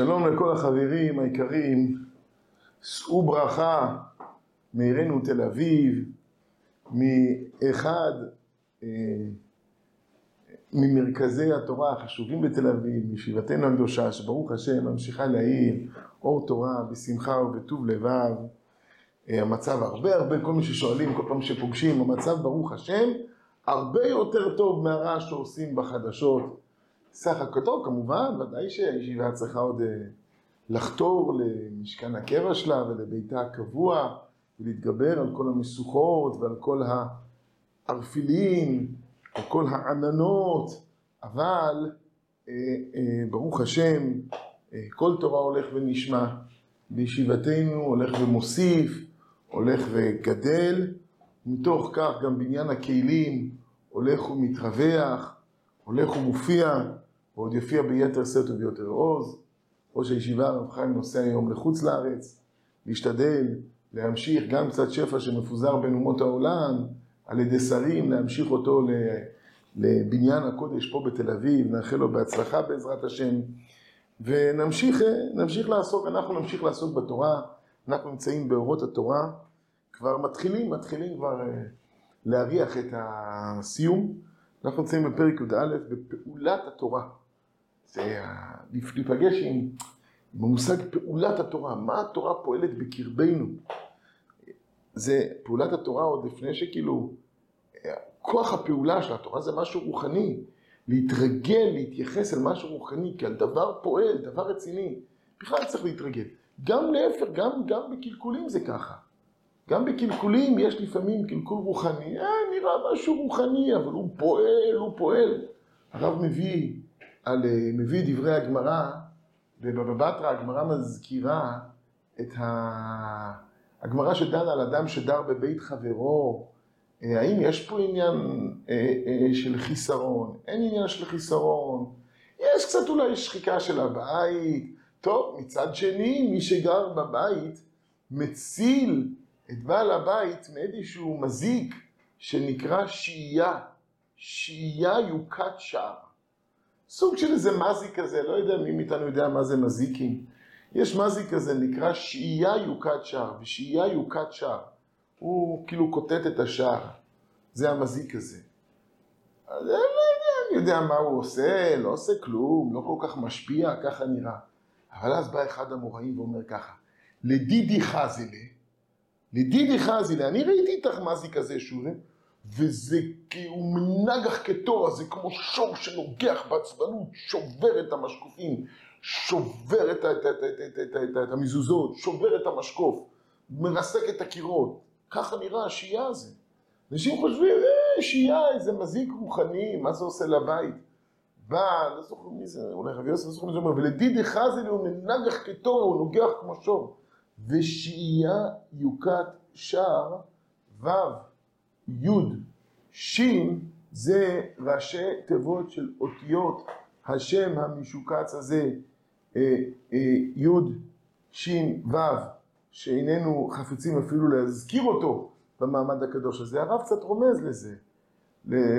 שלום לכל החברים היקרים, שאו ברכה מעירנו תל אביב, מאחד אה, ממרכזי התורה החשובים בתל אביב, מישיבתנו הקדושה, שברוך השם ממשיכה להאיר אור תורה בשמחה ובטוב לבב. אה, המצב הרבה הרבה, כל מי ששואלים כל פעם שפוגשים, המצב ברוך השם הרבה יותר טוב מהרעש שעושים בחדשות. סך הכל טוב, כמובן, ודאי שהישיבה צריכה עוד אה, לחתור למשכן הקבע שלה ולביתה הקבוע ולהתגבר על כל המשוכות ועל כל הערפילים, על כל העננות, אבל אה, אה, ברוך השם, אה, כל תורה הולך ונשמע, בישיבתנו הולך ומוסיף, הולך וגדל, מתוך כך גם בניין הכלים הולך ומתרווח, הולך ומופיע, ועוד יופיע ביתר שאת וביותר עוז. ראש הישיבה הרב חיים נוסע היום לחוץ לארץ, להשתדל להמשיך גם קצת שפע שמפוזר בין אומות העולם, על ידי שרים, להמשיך אותו לבניין הקודש פה בתל אביב, נאחל לו בהצלחה בעזרת השם, ונמשיך נמשיך לעסוק, אנחנו נמשיך לעסוק בתורה, אנחנו נמצאים באורות התורה, כבר מתחילים, מתחילים כבר אה, להריח את הסיום. אנחנו נמצאים בפרק י"א, בפעולת התורה. זה להיפגש עם, עם המושג פעולת התורה, מה התורה פועלת בקרבנו. זה פעולת התורה עוד לפני שכאילו, כוח הפעולה של התורה זה משהו רוחני. להתרגל, להתייחס אל משהו רוחני כעל דבר פועל, דבר רציני. בכלל צריך להתרגל. גם להפך, גם, גם בקלקולים זה ככה. גם בקלקולים יש לפעמים קלקול רוחני, אה, נראה משהו רוחני, אבל הוא פועל, הוא פועל. הרב מביא, על, אה, מביא דברי הגמרא, ובבא בתרא הגמרא מזכירה את ה... הגמרא שדנה על אדם שדר בבית חברו, אה, האם יש פה עניין אה, של חיסרון? אין עניין של חיסרון. יש קצת אולי שחיקה של הבית. טוב, מצד שני, מי שגר בבית מציל את בעל הבית מאיזשהו מזיק שנקרא שהייה, שהייה יוקת שער. סוג של איזה מזיק כזה, לא יודע מי מאיתנו יודע מה זה מזיקים. יש מזיק כזה, נקרא שהייה יוקת שער, ושהייה יוקת שער. הוא כאילו קוטט את השער, זה המזיק הזה. אז לא יודע, אני יודע מה הוא עושה, לא עושה כלום, לא כל כך משפיע, ככה נראה. אבל אז בא אחד המוראים ואומר ככה, לדידי חזלה, לדידי חזילה, אני ראיתי איתך מזי כזה שוב, וזה כאילו מנגח כתור, זה כמו שור שנוגח בעצבנות, שובר את המשקופים, שובר את, את, את, את, את, את, את המזוזות, שובר את המשקוף, מרסק את הקירות. ככה נראה השיעה הזה. אנשים חושבים, אה, שיעה, איזה מזיק רוחני, מה זה עושה לבית? בא, לא זוכר מי זה, אולי רבי יוסף, לא זוכר מי זה אומר, ולדידי חזילה הוא מנגח כתור, הוא נוגח כמו שור. ושהייה יוקת שער, ו', י', ש', זה ראשי תיבות של אותיות השם המשוקץ הזה, אה, אה, י', ש', ו', שאיננו חפצים אפילו להזכיר אותו במעמד הקדוש הזה. הרב קצת רומז לזה,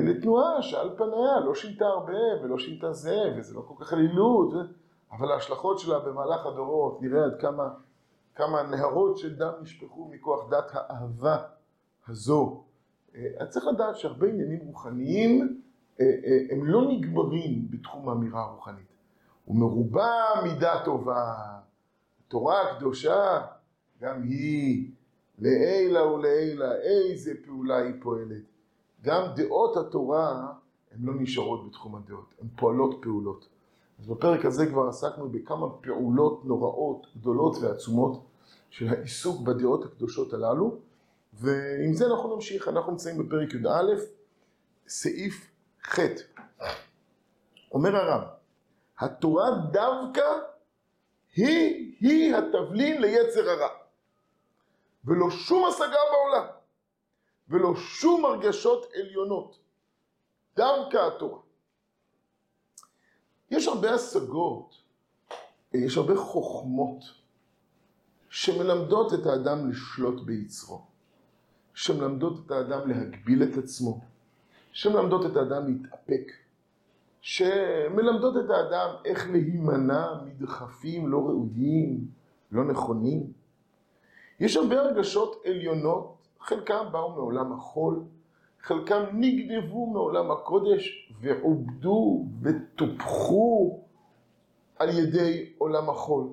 לתנועה שעל פניה לא שינתה הרבה ולא שינתה זה, וזה לא כל כך אלילות, אבל ההשלכות שלה במהלך הדורות, נראה עד כמה כמה נהרות של דם נשפכו מכוח דת האהבה הזו. אז אה, צריך לדעת שהרבה עניינים רוחניים אה, אה, הם לא נגמרים בתחום האמירה הרוחנית. הוא מרובע מידה טובה. התורה הקדושה, גם היא לעילא ולעילא, איזה פעולה היא פועלת. גם דעות התורה הן לא נשארות בתחום הדעות, הן פועלות פעולות. אז בפרק הזה כבר עסקנו בכמה פעולות נוראות, גדולות ועצומות של העיסוק בדעות הקדושות הללו, ועם זה אנחנו נמשיך, אנחנו נמצאים בפרק י"א, סעיף ח'. אומר הרב, התורה דווקא היא, היא התבלין ליצר הרע, ולא שום השגה בעולם, ולא שום הרגשות עליונות, דווקא התורה. יש הרבה השגות, יש הרבה חוכמות שמלמדות את האדם לשלוט ביצרו, שמלמדות את האדם להגביל את עצמו, שמלמדות את האדם להתאפק. שמלמדות את האדם איך להימנע מדחפים לא ראויים, לא נכונים. יש הרבה הרגשות עליונות, חלקם באו מעולם החול, חלקם נגנבו מעולם הקודש ועובדו וטופחו על ידי עולם החול.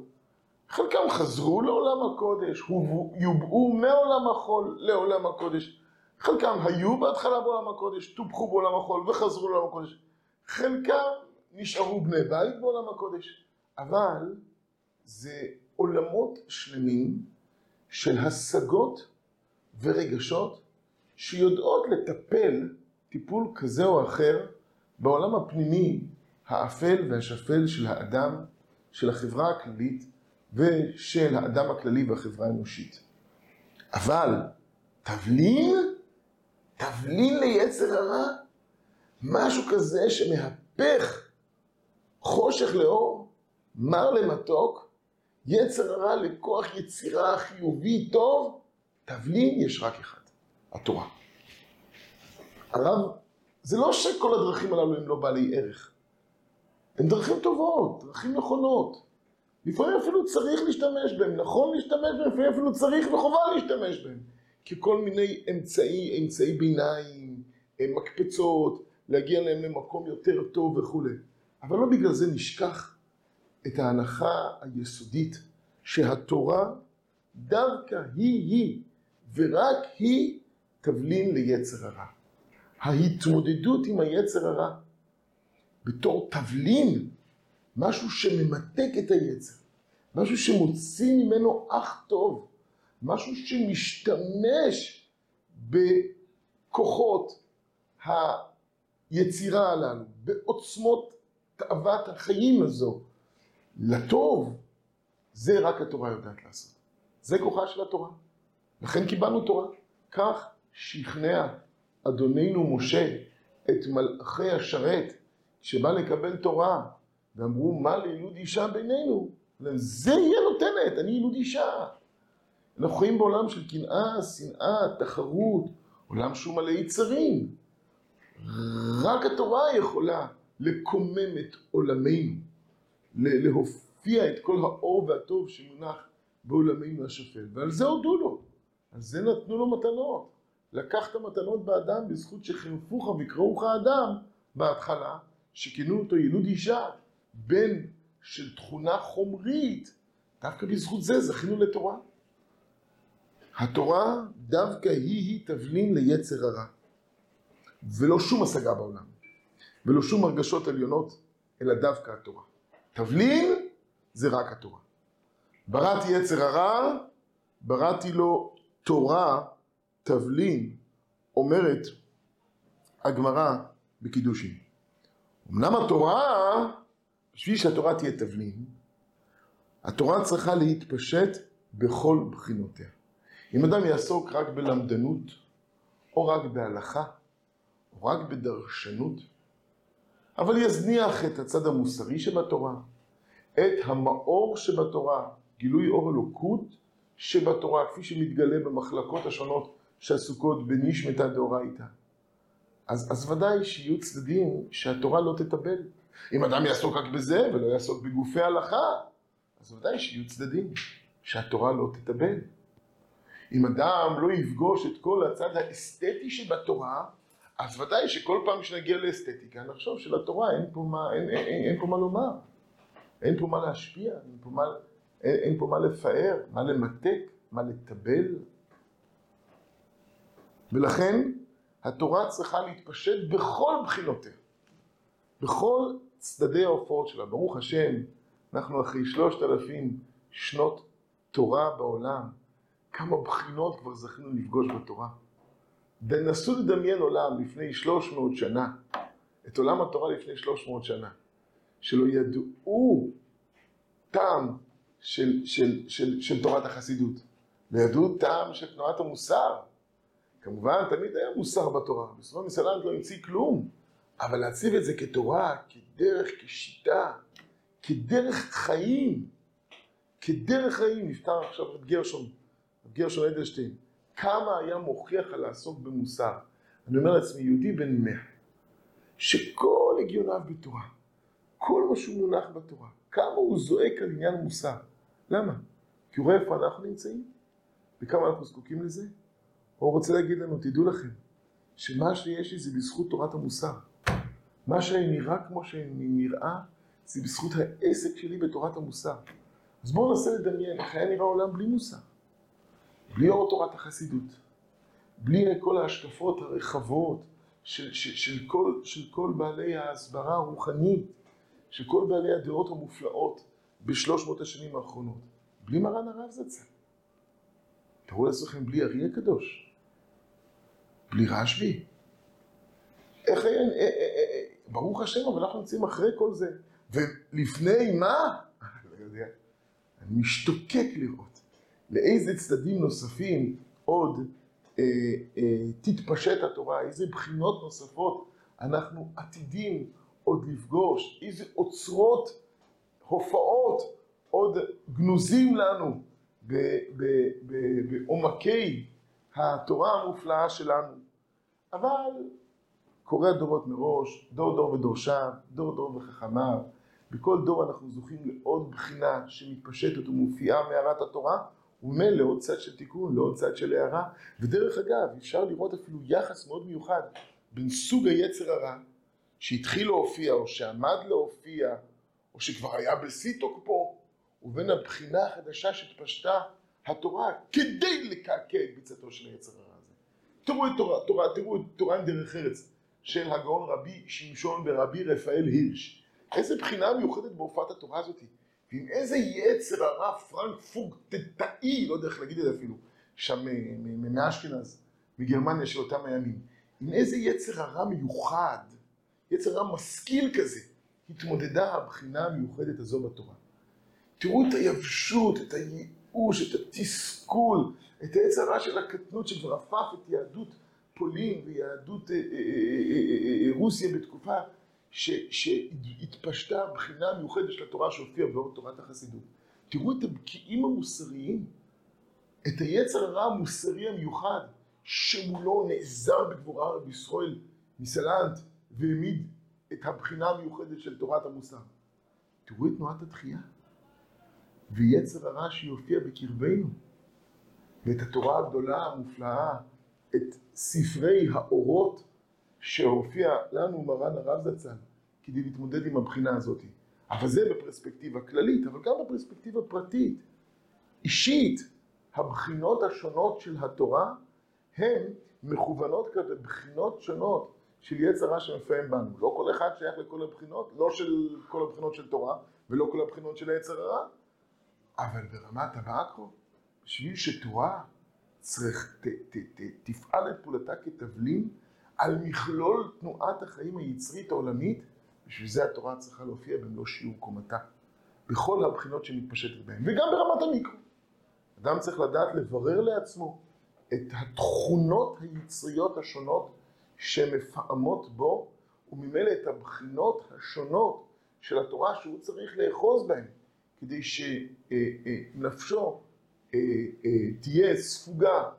חלקם חזרו לעולם הקודש, יובאו מעולם החול לעולם הקודש. חלקם היו בהתחלה בעולם הקודש, טופחו בעולם החול וחזרו לעולם הקודש. חלקם נשארו בני בית בעולם הקודש, אבל זה עולמות שלמים של השגות ורגשות שיודעות לטפל טיפול כזה או אחר בעולם הפנימי האפל והשפל של האדם, של החברה הכללית ושל האדם הכללי והחברה האנושית. אבל תבלין, תבלין ליצר הרע, משהו כזה שמהפך חושך לאור, מר למתוק, יצר הרע לכוח יצירה חיובי טוב, תבלין יש רק אחד, התורה. הרב, זה לא שכל הדרכים הללו הם לא בעלי ערך. הן דרכים טובות, דרכים נכונות. לפעמים אפילו צריך להשתמש בהם, נכון להשתמש בהם, לפעמים אפילו צריך וחובה להשתמש בהם. ככל מיני אמצעי, אמצעי ביניים, מקפצות, להגיע להם למקום יותר טוב וכולי. אבל לא בגלל זה נשכח את ההנחה היסודית שהתורה דווקא היא-היא ורק היא תבלין ליצר הרע. ההתמודדות עם היצר הרע בתור תבלין, משהו שממתק את היצר, משהו שמוציא ממנו אך טוב, משהו שמשתמש בכוחות היצירה הללו, בעוצמות תאוות החיים הזו, לטוב, זה רק התורה יודעת לעשות. זה כוחה של התורה. לכן קיבלנו תורה. כך שכנע אדוננו משה את מלאכי השרת שבא לקבל תורה, ואמרו, מה לילוד אישה בינינו? זה יהיה נותנת, אני ילוד אישה. אנחנו חיים בעולם של קנאה, שנאה, תחרות, עולם שהוא מלא יצרים. רק התורה יכולה לקומם את עולמנו, להופיע את כל האור והטוב שמונח בעולמנו השפל, ועל זה הודו לו, על זה נתנו לו מתנות. לקחת מתנות באדם בזכות שחירפוך ויקראוך האדם בהתחלה, שכינו אותו ילוד אישה, בן של תכונה חומרית, דווקא בזכות זה זכינו לתורה. התורה דווקא היא-היא תבלין ליצר הרע. ולא שום השגה בעולם, ולא שום הרגשות עליונות, אלא דווקא התורה. תבלין זה רק התורה. בראתי יצר הרע, בראתי לו תורה תבלין, אומרת הגמרא בקידושין. אמנם התורה, בשביל שהתורה תהיה תבלין, התורה צריכה להתפשט בכל בחינותיה. אם אדם יעסוק רק בלמדנות, או רק בהלכה, או רק בדרשנות, אבל יזניח את הצד המוסרי שבתורה, את המאור שבתורה, גילוי אור אלוקות שבתורה, כפי שמתגלה במחלקות השונות שעסוקות בנשמתא דאורייתא. אז, אז ודאי שיהיו צדדים שהתורה לא תטבל. אם אדם יעסוק רק בזה ולא יעסוק בגופי הלכה, אז ודאי שיהיו צדדים שהתורה לא תטבל. אם אדם לא יפגוש את כל הצד האסתטי שבתורה, אז ודאי שכל פעם שנגיע לאסתטיקה נחשוב שלתורה אין פה מה, אין, אין, אין, אין פה מה לומר, אין פה מה להשפיע, אין פה מה, אין, אין פה מה לפאר, מה למתק, מה לטבל. ולכן התורה צריכה להתפשט בכל בחינותיה, בכל צדדי ההופעות שלה. ברוך השם, אנחנו אחרי שלושת אלפים שנות תורה בעולם, כמה בחינות כבר זכינו לפגוש בתורה. ונסו לדמיין עולם לפני שלוש מאות שנה, את עולם התורה לפני שלוש מאות שנה, שלא ידעו טעם של, של, של, של תורת החסידות, וידעו טעם של תנועת המוסר, כמובן, תמיד היה מוסר בתורה. בסופו מסלנט לא המציא כלום. אבל להציב את זה כתורה, כדרך, כשיטה, כדרך חיים, כדרך חיים, נפטר עכשיו את גרשון, את גרשון אדלשטיין. כמה היה מוכיח לעסוק במוסר. אני אומר לעצמי, יהודי בן מאה, שכל הגיוניו בתורה, כל מה שהוא מונח בתורה, כמה הוא זועק על עניין מוסר. למה? כי הוא רואה איפה אנחנו נמצאים, וכמה אנחנו זקוקים לזה. הוא רוצה להגיד לנו, תדעו לכם, שמה שיש לי זה בזכות תורת המוסר. מה שאני נראה כמו שאני נראה, זה בזכות העסק שלי בתורת המוסר. אז בואו ננסה לדמיין איך היה נראה עולם בלי מוסר. בלי אור תורת החסידות. בלי כל ההשקפות הרחבות של, של, של, כל, של כל בעלי ההסברה הרוחנית, של כל בעלי הדעות המופלאות בשלוש מאות השנים האחרונות. בלי מרן הרב זצ"ל. תראו לעצמכם בלי אריה הקדוש. בלי רשב"י. איך היה, אה, אה, אה, ברוך השם, אבל אנחנו נמצאים אחרי כל זה. ולפני מה? לא יודע. אני משתוקק לראות לאיזה צדדים נוספים עוד אה, אה, תתפשט התורה, איזה בחינות נוספות אנחנו עתידים עוד לפגוש, איזה אוצרות, הופעות עוד גנוזים לנו בעומקי התורה המופלאה שלנו. אבל קורא הדורות מראש, דור דור ודורשיו, דור דור וחכמיו, בכל דור אנחנו זוכים לעוד בחינה שמתפשטת ומופיעה מערת התורה, וממילא לעוד צד של תיקון, לעוד צד של הערה. ודרך אגב, אפשר לראות אפילו יחס מאוד מיוחד בין סוג היצר הרע, שהתחיל להופיע, או שעמד להופיע, או שכבר היה בשיא תוקפו, ובין הבחינה החדשה שהתפשטה התורה כדי לקעקע את ביצתו של היצר הרע הזה. תראו את תורה, תראו את תורה עם דרך ארץ של הגאון רבי שמשון ורבי רפאל הירש. איזה בחינה מיוחדת בהופעת התורה הזאת. ועם איזה יצר הרע פרנק פוג תתאי, לא יודע איך להגיד את זה אפילו, שם מאשכנז, מגרמניה של אותם הימים. עם איזה יצר הרע מיוחד, יצר רע משכיל כזה, התמודדה הבחינה המיוחדת הזו בתורה. תראו את היבשות, את הייאוש, את התסכול, את היצר הרע של הקטנות שכבר הפך את יהדות פולין ויהדות אה, אה, אה, רוסיה בתקופה שהתפשטה בחינה מיוחדת של התורה שהופיעה באור תורת החסידות. תראו את הבקיעים המוסריים, את היצר הרע המוסרי המיוחד, שמולו נעזר בגבורה רבי ישראל מסלנט והעמיד את הבחינה המיוחדת של תורת המוסר. תראו את תנועת התחייה, ויצר הרע שיופיע בקרבנו, ואת התורה הגדולה המופלאה, את ספרי האורות שהופיע לנו מרן הרב זצ"ל כדי להתמודד עם הבחינה הזאת. אבל זה בפרספקטיבה כללית, אבל גם בפרספקטיבה פרטית, אישית. הבחינות השונות של התורה הן מכוונות כזה בחינות שונות של יצר רע שמפעם בנו. לא כל אחד שייך לכל הבחינות, לא של כל הבחינות של תורה ולא כל הבחינות של היצר הרע, אבל ברמת המאקרו, בשביל שתורה צריך, ת, ת, ת, תפעל את פעולתה כתבלין על מכלול תנועת החיים היצרית העולמית, בשביל זה התורה צריכה להופיע במלוא שיעור קומתה, בכל הבחינות שמתפשטת בהן, וגם ברמת המיקרו. אדם צריך לדעת לברר לעצמו את התכונות היצריות השונות שמפעמות בו, וממילא את הבחינות השונות של התורה שהוא צריך לאחוז בהן, כדי שנפשו תהיה ספוגה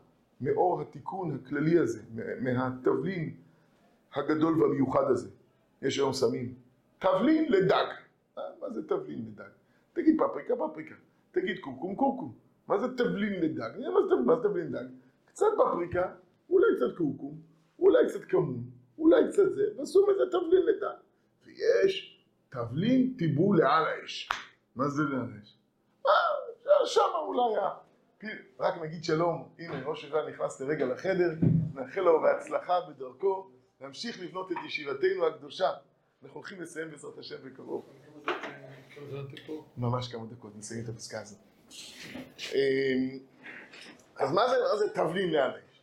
מאור התיקון הכללי הזה, מהתבלין הגדול והמיוחד הזה. יש היום סמים. תבלין לדג. אה, מה זה תבלין לדג? תגיד פפריקה, פפריקה. תגיד קורקום, קורקום. מה זה תבלין לדג? מה זה תבלין דג? קצת פפריקה, אולי קצת קורקום, אולי קצת כמון, אולי קצת זה, ועשו מזה תבלין לדג. ויש תבלין טיבול לעל האש. מה זה לעל האש? שם אולי רק נגיד שלום, הנה ראש עירייה נכנס לרגע לחדר, נאחל לו בהצלחה בדרכו, להמשיך לבנות את ישיבתנו הקדושה. אנחנו הולכים לסיים בעזרת השם בקרוב. ממש כמה דקות, נסיים את הפסקה הזאת. אמ, אז מה זה, זה תבלין האש?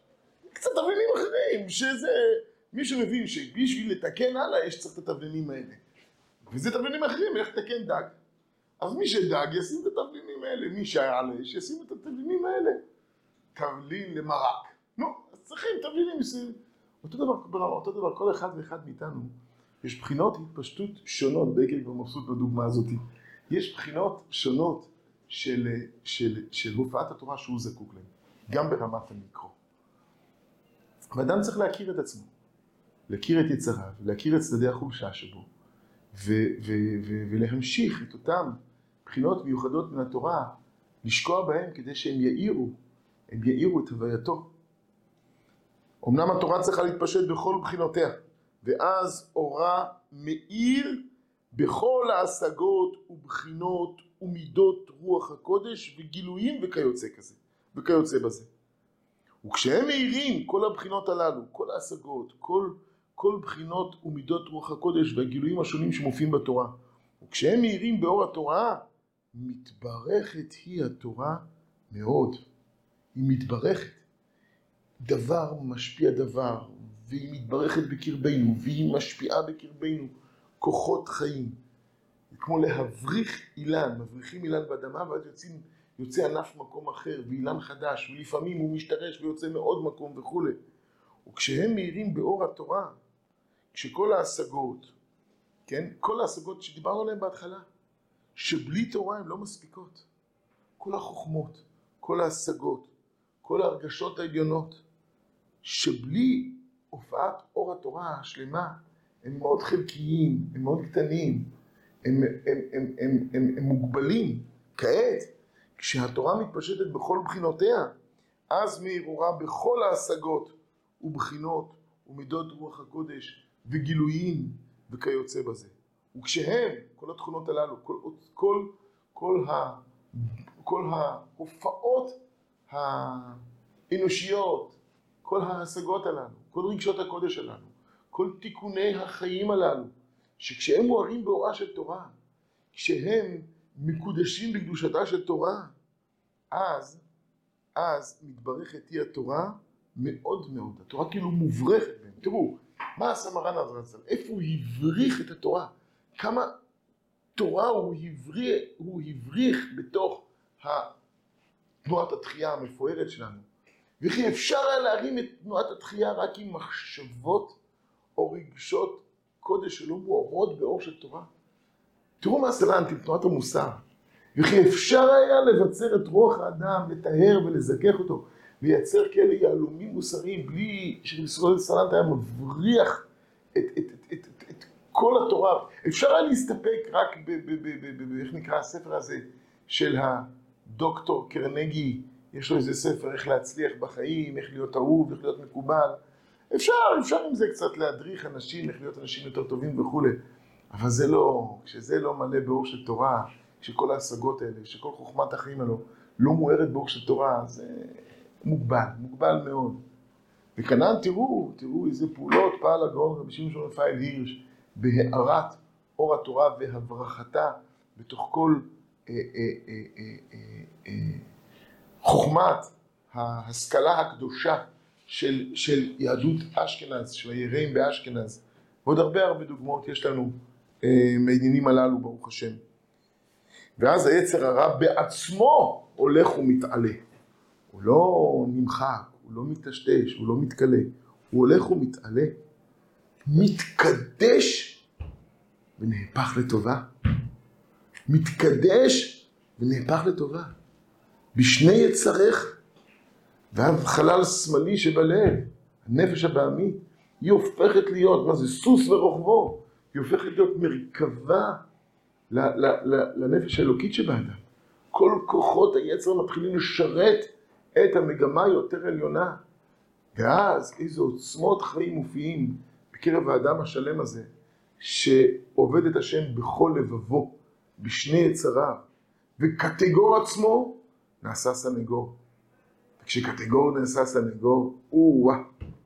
קצת תבלינים אחרים, שזה... מישהו מבין שבשביל לתקן על האש צריך את התבלינים האלה. וזה תבלינים אחרים, איך לתקן דג. אז מי שדג ישים את התבלינים האלה, מי שהיה על אש ישים את התבלינים האלה. תבלין למרק. נו, אז צריכים תבלינים מסוימים. אותו דבר, אותו דבר, כל אחד ואחד מאיתנו, יש בחינות התפשטות שונות, בייקר כבר מבסוט בדוגמה הזאת. יש בחינות שונות של, של, של הופעת התורה שהוא זקוק להן, גם ברמת המיקרו. ואדם צריך להכיר את עצמו. להכיר את יצריו, להכיר את צדדי החולשה שבו, ו- ו- ו- ולהמשיך את אותם בחינות מיוחדות מן התורה, לשקוע בהם כדי שהם יאירו, הם יאירו את הווייתו. אמנם התורה צריכה להתפשט בכל בחינותיה, ואז אורה מאיר בכל ההשגות ובחינות ומידות רוח הקודש וגילויים וכיוצא כזה, וכיוצא בזה. וכשהם מאירים כל הבחינות הללו, כל ההשגות, כל, כל בחינות ומידות רוח הקודש והגילויים השונים שמופיעים בתורה, וכשהם מאירים באור התורה, מתברכת היא התורה מאוד. היא מתברכת. דבר משפיע דבר, והיא מתברכת בקרבנו, והיא משפיעה בקרבנו כוחות חיים. זה כמו להבריך אילן, מבריחים אילן באדמה ואז יוצאים, יוצא ענף מקום אחר, ואילן חדש, ולפעמים הוא משתרש ויוצא מעוד מקום וכולי. וכשהם מאירים באור התורה, כשכל ההשגות, כן, כל ההשגות שדיברנו עליהן בהתחלה, שבלי תורה הן לא מספיקות. כל החוכמות, כל ההשגות, כל ההרגשות העליונות, שבלי הופעת אור התורה השלמה, הם מאוד חלקיים, הם מאוד קטנים, הם, הם, הם, הם, הם, הם, הם מוגבלים. כעת, כשהתורה מתפשטת בכל בחינותיה, אז מהרהורה בכל ההשגות ובחינות ומידות רוח הקודש וגילויים וכיוצא בזה. וכשהם, כל התכונות הללו, כל, כל, כל, ה, כל ההופעות האנושיות, כל ההשגות הללו, כל רגשות הקודש הללו, כל תיקוני החיים הללו, שכשהם מוארים באורה של תורה, כשהם מקודשים בקדושתה של תורה, אז, אז מתברכת היא התורה מאוד מאוד. התורה כאילו מוברכת בהם. תראו, מה עשה מרן אברהם איפה הוא הבריך את התורה? כמה תורה הוא הבריך, הוא הבריך בתוך תנועת התחייה המפוארת שלנו. וכי אפשר היה להרים את תנועת התחייה רק עם מחשבות או רגשות קודש שלא מוארות באור של תורה. תראו מה סלנט עם תנועת המוסר. וכי אפשר היה לבצר את רוח האדם, לטהר ולזכך אותו, לייצר כאלה יהלומים מוסריים בלי שישראל סלנט היה מבריח את, את, את, את, את, את כל התורה. אפשר היה להסתפק רק ב... ב, ב, ב, ב איך נקרא הספר הזה של הדוקטור קרנגי, יש לו איזה ספר איך להצליח בחיים, איך להיות אהוב, איך להיות מקובל. אפשר, אפשר עם זה קצת להדריך אנשים, איך להיות אנשים יותר טובים וכולי. אבל זה לא, כשזה לא מלא באור של תורה, כשכל ההשגות האלה, כשכל חוכמת החיים האלו לא מוארת באור של תורה, זה מוגבל, מוגבל מאוד. וכנ"ל תראו, תראו איזה פעולות פעל הגאון רבי שמשון רפאל הירש בהארת אור התורה והברחתה בתוך כל אה, אה, אה, חוכמת ההשכלה הקדושה של, של יהדות אשכנז, של היראים באשכנז, ועוד הרבה הרבה דוגמאות יש לנו מהעניינים הללו, ברוך השם. ואז היצר הרע בעצמו הולך ומתעלה. הוא לא נמחק, הוא לא מטשטש, הוא לא מתכלה, הוא הולך ומתעלה, מתקדש ונהפך לטובה. מתקדש ונהפך לטובה. בשני יצריך, ואז חלל שמאלי שבלב, הנפש הבעמית, היא הופכת להיות, מה זה, סוס ורוכבו, היא הופכת להיות מרכבה לנפש האלוקית שבאדם. כל כוחות היצר מתחילים לשרת את המגמה היותר עליונה. ואז איזה עוצמות חיים מופיעים בקרב האדם השלם הזה, שעובד את השם בכל לבבו, בשני יצריו, וקטגור עצמו נעשה סנגור. וכשקטגור נעשה סנגור, או-אה,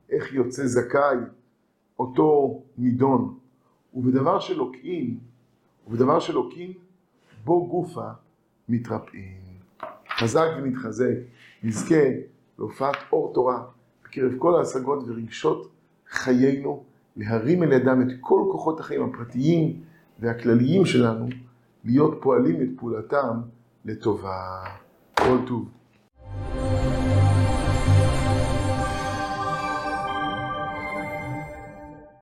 איך יוצא זכאי אותו נידון. ובדבר שלוקין, ובדבר שלוקין, בו גופה מתרפאים. חזק ונתחזק, נזכה להופעת אור תורה בקרב כל ההשגות ורגשות חיינו, להרים אל ידם את כל כוחות החיים הפרטיים והכלליים שלנו, להיות פועלים את פעולתם לטובה. כל טוב.